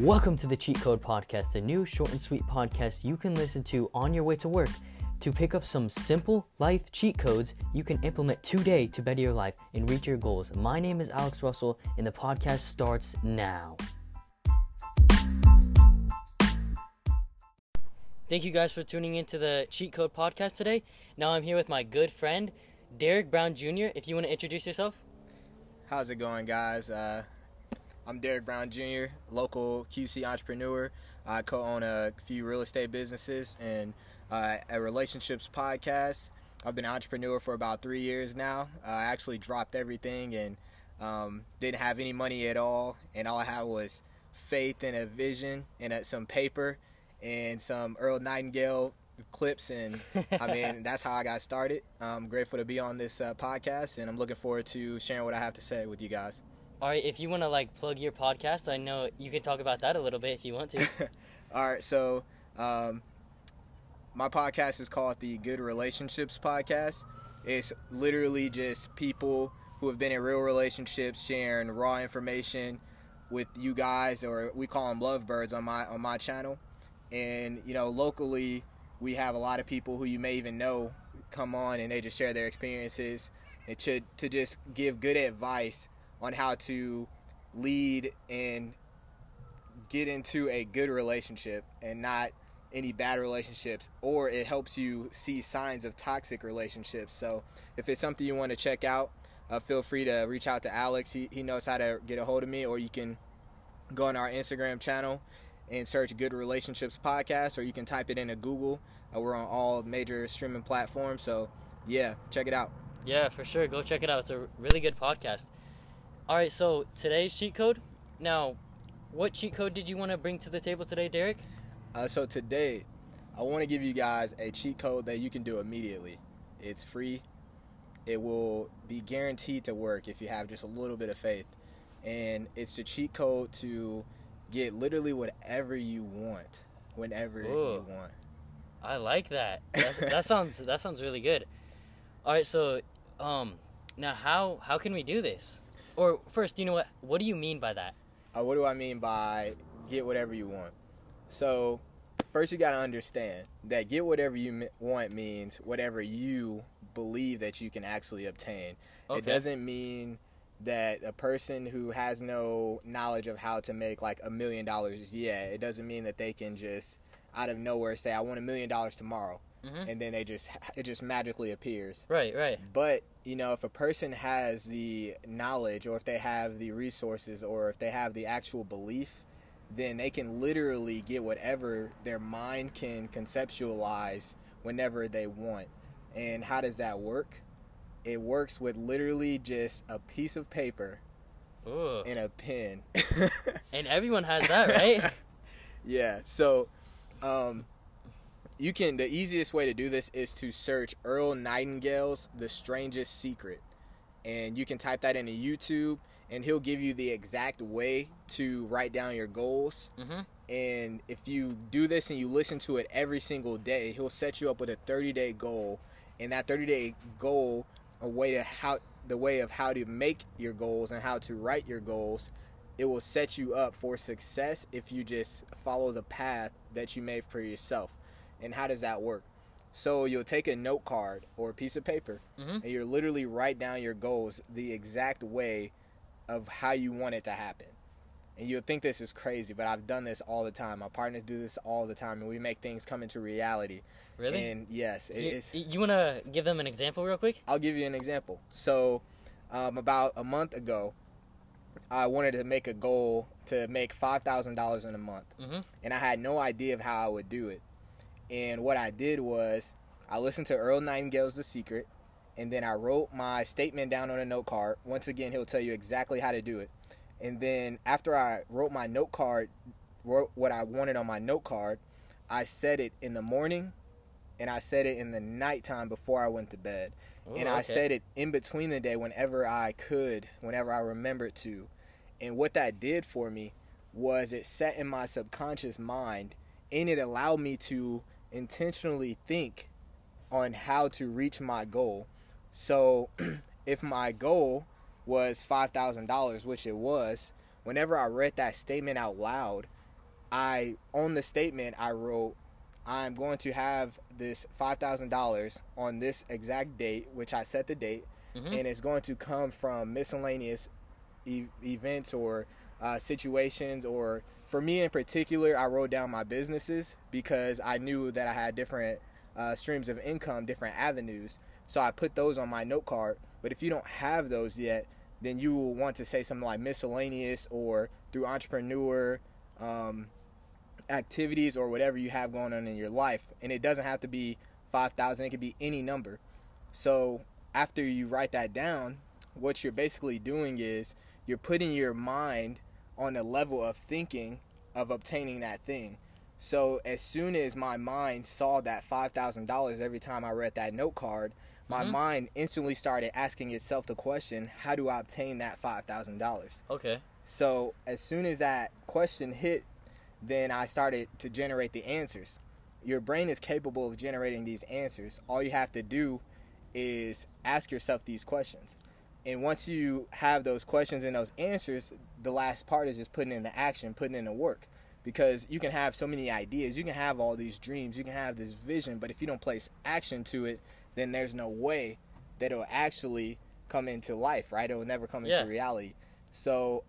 Welcome to the Cheat Code Podcast, a new short and sweet podcast you can listen to on your way to work to pick up some simple life cheat codes you can implement today to better your life and reach your goals. My name is Alex Russell, and the podcast starts now. Thank you guys for tuning into the Cheat Code Podcast today. Now I'm here with my good friend, Derick Brown Jr. If you want to introduce yourself. How's it going, guys? Uh, I'm Derick Brown Jr., local QC entrepreneur. I co-own a few real estate businesses and uh, a relationships podcast. I've been an entrepreneur for about three years now. Uh, I actually dropped everything and um, didn't have any money at all, and all I had was faith and a vision and some paper and some Earl Nightingale clips, and I mean that's how I got started. I'm grateful to be on this uh, podcast, and I'm looking forward to sharing what I have to say with you guys. All right, if you want to like plug your podcast, I know you can talk about that a little bit if you want to. All right, so um, my podcast is called the Good Relationships Podcast. It's literally just people who have been in real relationships sharing raw information with you guys, or we call them lovebirds on my on my channel. And you know, locally, we have a lot of people who you may even know come on and they just share their experiences and to to just give good advice on how to lead and get into a good relationship and not any bad relationships or it helps you see signs of toxic relationships. So if it's something you want to check out uh, feel free to reach out to alex. He, he knows how to get a hold of me or you can go on our instagram channel and search good relationships podcast or you can type it into google. Uh, we're on all major streaming platforms so yeah check it out. Yeah for sure. Go check it out. It's a really good podcast all right so today's cheat code now what cheat code did you want to bring to the table today derick uh, so today, I want to give you guys a cheat code that you can do immediately. It's free. It will be guaranteed to work if you have just a little bit of faith. And it's the cheat code to get literally whatever you want, whenever Ooh, you want. I like that. that sounds that sounds really good. All right, so um, now how how can we do this? Or first, you know what? What do you mean by that? Uh, what do I mean by get whatever you want? So, first you got to understand that get whatever you want means whatever you believe that you can actually obtain. Okay. It doesn't mean that a person who has no knowledge of how to make like a million dollars yet, it doesn't mean that they can just out of nowhere say I want a million dollars tomorrow. Mm-hmm. And then they just it just magically appears. Right, right. But you know, if a person has the knowledge, or if they have the resources, or if they have the actual belief then they can literally get whatever their mind can conceptualize whenever they want. And how does that work? It works with literally just a piece of paper Ooh. and a pen. and everyone has that, right? yeah. So, um, you can. The easiest way to do this is to search Earl Nightingale's "The Strangest Secret," and you can type that into YouTube and he'll give you the exact way to write down your goals. Mm-hmm. And if you do this and you listen to it every single day, he'll set you up with a 30 day goal. And that 30 day goal, a way to how the way of how to make your goals and how to write your goals, it will set you up for success if you just follow the path that you made for yourself. And how does that work? So you'll take a note card or a piece of paper, mm-hmm. and you'll literally write down your goals the exact way of how you want it to happen. And you'll think this is crazy, but I've done this all the time. My partners do this all the time, and we make things come into reality. Really? And yes, it you, you want to give them an example real quick? I'll give you an example. So, um, about a month ago, I wanted to make a goal to make five thousand dollars in a month, mm-hmm. and I had no idea of how I would do it. And what I did was I listened to Earl Nightingale's The Secret and then I wrote my statement down on a note card. Once again, he'll tell you exactly how to do it. And then after I wrote my note card, wrote what I wanted on my note card, I said it in the morning and I said it in the nighttime before I went to bed. Ooh, and I okay. said it in between the day whenever I could, whenever I remembered to. And what that did for me was it set in my subconscious mind and it allowed me to intentionally think on how to reach my goal so if my goal was $5,000, which it was, whenever I read that statement out loud, I on the statement I wrote, I'm going to have this five thousand dollars on this exact date, which I set the date, Mhm. and it's going to come from miscellaneous e- events or uh, situations or for me in particular i wrote down my businesses because i knew that i had different uh, streams of income different avenues. So i put those on my note card. But if you don't have those yet then you will want to say something like miscellaneous or through entrepreneur um, activities or whatever you have going on in your life. And it doesn't have to be 5000 it could be any number. So after you write that down what you're basically doing is you're putting your mind on the level of thinking of obtaining that thing. So as soon as my mind saw that five thousand dollars every time I read that note card, my Mhm. mind instantly started asking itself the question, how do I obtain that five thousand dollars? Okay. So as soon as that question hit, then I started to generate the answers. Your brain is capable of generating these answers. All you have to do is ask yourself these questions. And once you have those questions and those answers, the last part is just putting into action, putting into work. Because you can have so many ideas, you can have all these dreams, you can have this vision, but if you don't place action to it, then there's no way that it'll actually come into life, right? It will never come Yeah. into reality. So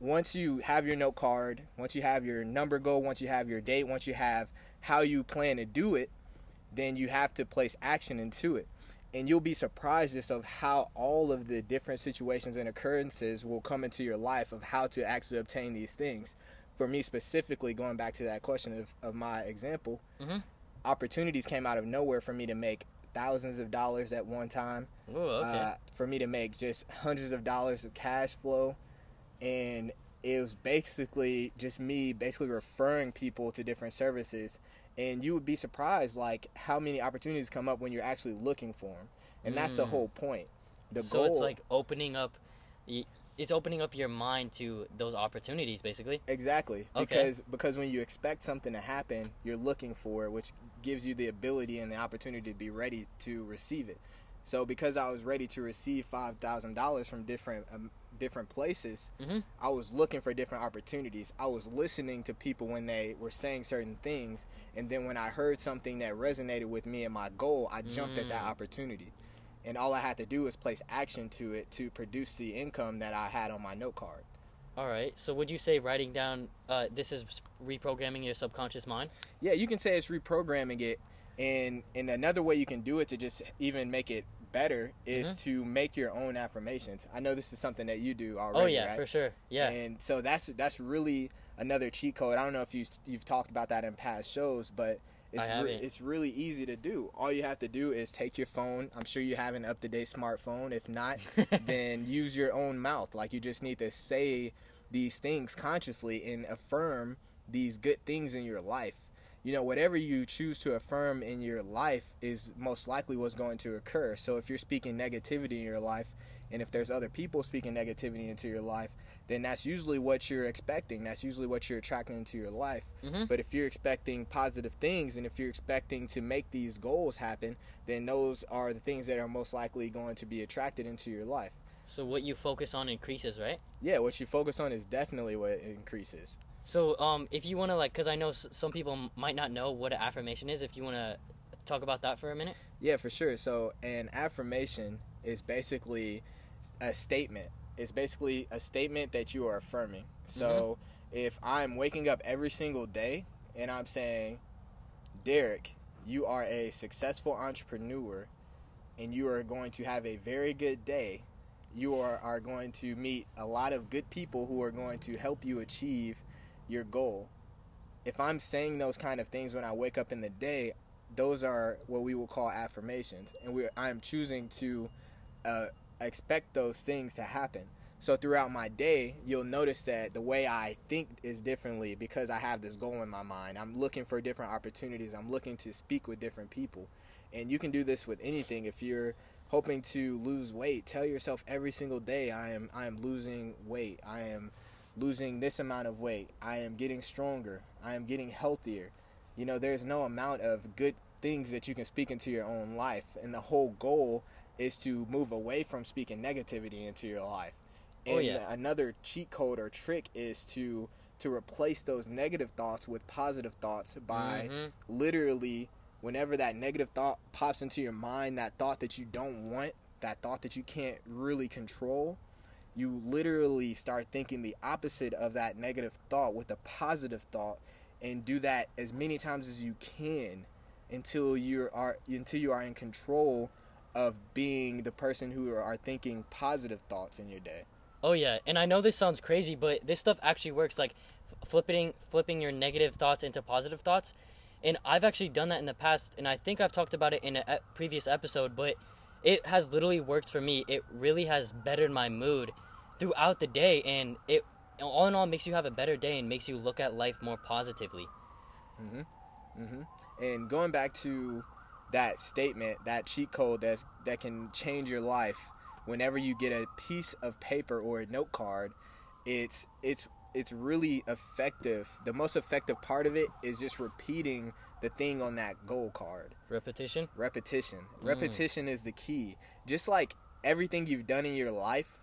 once you have your note card, once you have your number goal, once you have your date, once you have how you plan to do it, then you have to place action into it. And you'll be surprised just of how all of the different situations and occurrences will come into your life of how to actually obtain these things. For me specifically, going back to that question of, of my example, Mhm. opportunities came out of nowhere for me to make thousands of dollars at one time Ooh, okay. uh, for me to make just hundreds of dollars of cash flow and it was basically just me basically referring people to different services and you would be surprised like how many opportunities come up when you're actually looking for them and that's the Mm. whole point the so goal it's like opening up. It's opening up your mind to those opportunities, basically. Exactly. Okay. Because because when you expect something to happen, you're looking for it, which gives you the ability and the opportunity to be ready to receive it. So because I was ready to receive five thousand dollars from different um, different places, Mhm. I was looking for different opportunities. I was listening to people when they were saying certain things, and then when I heard something that resonated with me and my goal, I jumped at that Mm. opportunity. And all I had to do was place action to it to produce the income that I had on my note card. All right. So would you say writing down uh, this is reprogramming your subconscious mind? Yeah, you can say it's reprogramming it, and and another way you can do it to just even make it better is Mhm. to make your own affirmations. I know this is something that you do already. oh yeah, right? for sure. Yeah. And so that's that's really another cheat code. I don't know if you you've talked about that in past shows, but it's re- it's really easy to do. All you have to do is take your phone. I'm sure you have an up to date smartphone. If not, then use your own mouth. Like you just need to say these things consciously and affirm these good things in your life. You know, whatever you choose to affirm in your life is most likely what's going to occur. So if you're speaking negativity in your life, and if there's other people speaking negativity into your life, then that's usually what you're expecting. That's usually what you're attracting into your life. Mhm. But if you're expecting positive things and if you're expecting to make these goals happen, then those are the things that are most likely going to be attracted into your life. So what you focus on increases, right? Yeah, what you focus on is definitely what increases. So um, if you want to like, because I know s- some people m- might not know what an affirmation is. If you want to talk about that for a minute. Yeah, for sure. So, an affirmation is basically a statement. It's basically a statement that you are affirming. So, if I'm waking up every single day and I'm saying, Derick, you are a successful entrepreneur and you are going to have a very good day, you are, are going to meet a lot of good people who are going to help you achieve your goal. If I'm saying those kind of things when I wake up in the day, those are what we will call affirmations, and we I'm choosing to uh, expect those things to happen. So throughout my day, you'll notice that the way I think is differently because I have this goal in my mind. I'm looking for different opportunities. I'm looking to speak with different people, and you can do this with anything. If you're hoping to lose weight, tell yourself every single day, I am I am losing weight. I am losing this amount of weight. I am getting stronger. I am getting healthier. You know, there's no amount of good things that you can speak into your own life. And the whole goal is to move away from speaking negativity into your life. Oh, And yeah. another cheat code or trick is to to replace those negative thoughts with positive thoughts by Mhm. literally whenever that negative thought pops into your mind, that thought that you don't want, that thought that you can't really control, you literally start thinking the opposite of that negative thought with a positive thought and do that as many times as you can until you are until you are in control of being the person who are thinking positive thoughts in your day. Oh yeah, and I know this sounds crazy, but this stuff actually works. Like flipping flipping your negative thoughts into positive thoughts, and I've actually done that in the past, and I think I've talked about it in a previous episode. But it has literally worked for me. It really has bettered my mood throughout the day, and it all in all makes you have a better day and makes you look at life more positively. Mhm. Mhm. And going back to that statement, that cheat code that's, that can change your life whenever you get a piece of paper or a note card, it's it's it's really effective. The most effective part of it is just repeating the thing on that goal card. Repetition. Repetition. Mm. Repetition is the key. Just like everything you've done in your life,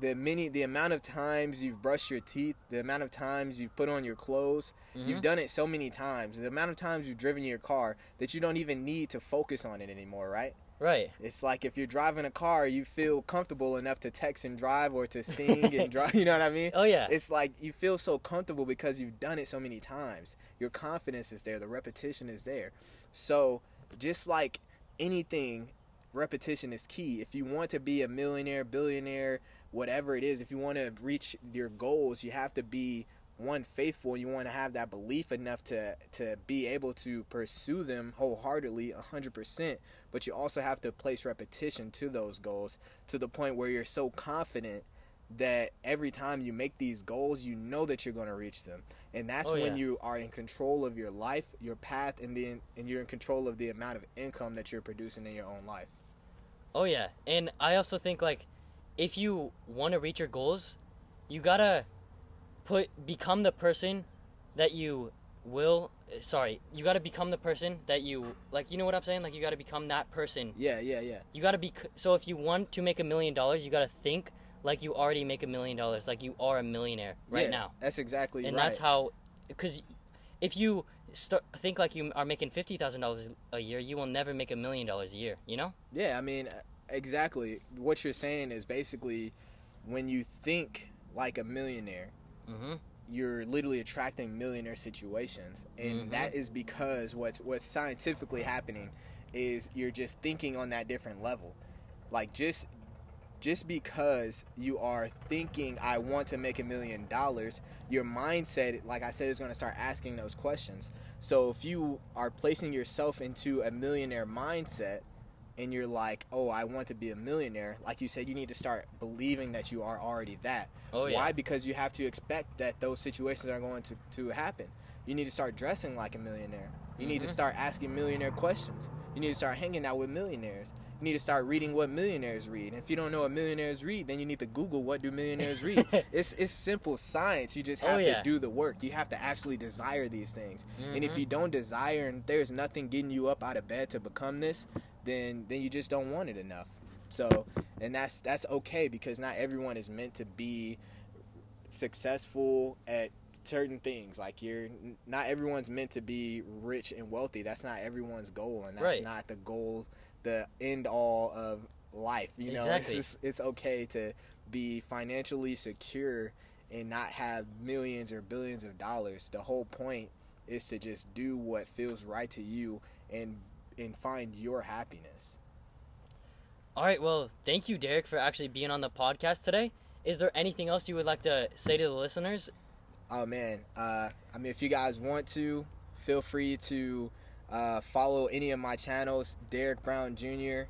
the many the amount of times you've brushed your teeth, the amount of times you've put on your clothes, you've mm-hmm. done it so many times. The amount of times you've driven your car that you don't even need to focus on it anymore, right? Right. It's like if you're driving a car, you feel comfortable enough to text and drive or to sing and drive, you know what I mean? Oh yeah. It's like you feel so comfortable because you've done it so many times. Your confidence is there, the repetition is there. So, just like anything, repetition is key. If you want to be a millionaire, billionaire, whatever it is, if you want to reach your goals, you have to be one faithful you want to have that belief enough to to be able to pursue them wholeheartedly 100% but you also have to place repetition to those goals to the point where you're so confident that every time you make these goals you know that you're going to reach them. And that's Oh, when yeah. you are in control of your life your path and then and you're in control of the amount of income that you're producing in your own life. Oh yeah, and I also think like if you want to reach your goals, you gotta put become the person that you will. Sorry, you gotta become the person that you like. You know what I'm saying? Like you gotta become that person. yeah yeah yeah You gotta be. So if you want to make a million dollars, you gotta think like you already make a million dollars, like you are a millionaire right Yeah, now, that's exactly and right that's how. Because if you start think like you are making fifty thousand dollars a year, you will never make a million dollars a year. You know? Yeah, I mean, exactly. What you're saying is basically when you think like a millionaire, Mm-hmm. you're literally attracting millionaire situations, and Mhm. that is because what's what's scientifically happening is you're just thinking on that different level. Like just just because you are thinking I want to make a million dollars, your mindset, like I said, is going to start asking those questions. So if you are placing yourself into a millionaire mindset and you're like, "Oh, I want to be a millionaire," like you said, you need to start believing that you are already that. Oh yeah. Why? Because you have to expect that those situations are going to, to happen. You need to start dressing like a millionaire. You need to Mhm. start asking millionaire questions. You need to start hanging out with millionaires. You need to start reading what millionaires read. And if you don't know what millionaires read, then you need to Google what do millionaires read. it's it's simple science. You just Oh, have yeah. to do the work. You have to actually desire these things. And if Mhm. you don't desire and there's nothing getting you up out of bed to become this, then then you just don't want it enough. So, and that's that's okay because not everyone is meant to be successful at certain things. Like you're not everyone's meant to be rich and wealthy. That's not everyone's goal, and that's Right. not the goal, the end all of life. You know, Exactly. it's just, it's okay to be financially secure and not have millions or billions of dollars. The whole point is to just do what feels right to you and and find your happiness. All right, well, thank you, Derick, for actually being on the podcast today. Is there anything else you would like to say to the listeners? Oh man, uh, I mean, if you guys want to, feel free to uh, follow any of my channels. Derick Brown Jr.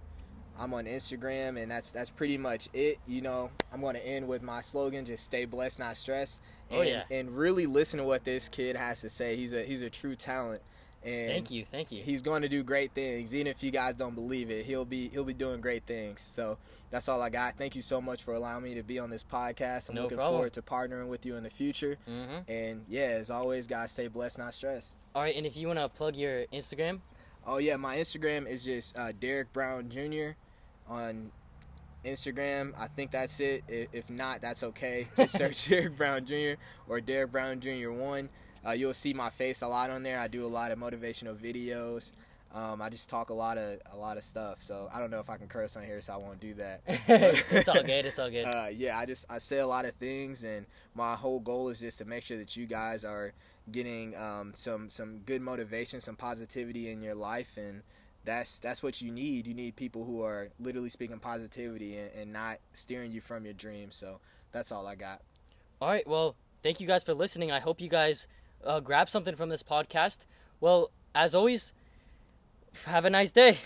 I'm on Instagram, and that's that's pretty much it. You know, I'm going to end with my slogan: just stay blessed, not stressed. And, Oh, yeah. and really listen to what this kid has to say. He's a he's a true talent, and Thank you, thank you. he's going to do great things. Even if you guys don't believe it, he'll be he'll be doing great things. So that's all I got. Thank you so much for allowing me to be on this podcast. I'm No looking problem. forward to partnering with you in the future. hmm And yeah, as always, guys, stay blessed, not stressed. All right, and if you want to plug your Instagram, Oh yeah, my Instagram is just uh, Derick Brown Jr. on Instagram. I think that's it. If not, that's okay. Just search Derick Brown Jr. or Derick Brown Jr. One. Uh, you'll see my face a lot on there. I do a lot of motivational videos. Um, I just talk a lot of a lot of stuff. So I don't know if I can curse on here, so I won't do that. it's all good. It's all good. Uh, yeah, I just I say a lot of things, and my whole goal is just to make sure that you guys are getting um, some some good motivation, some positivity in your life, and that's that's what you need. You need people who are literally speaking positivity and, and not steering you from your dreams. So that's all I got. All right. Well, thank you guys for listening. I hope you guys uh, grab something from this podcast. Well, as always, have a nice day.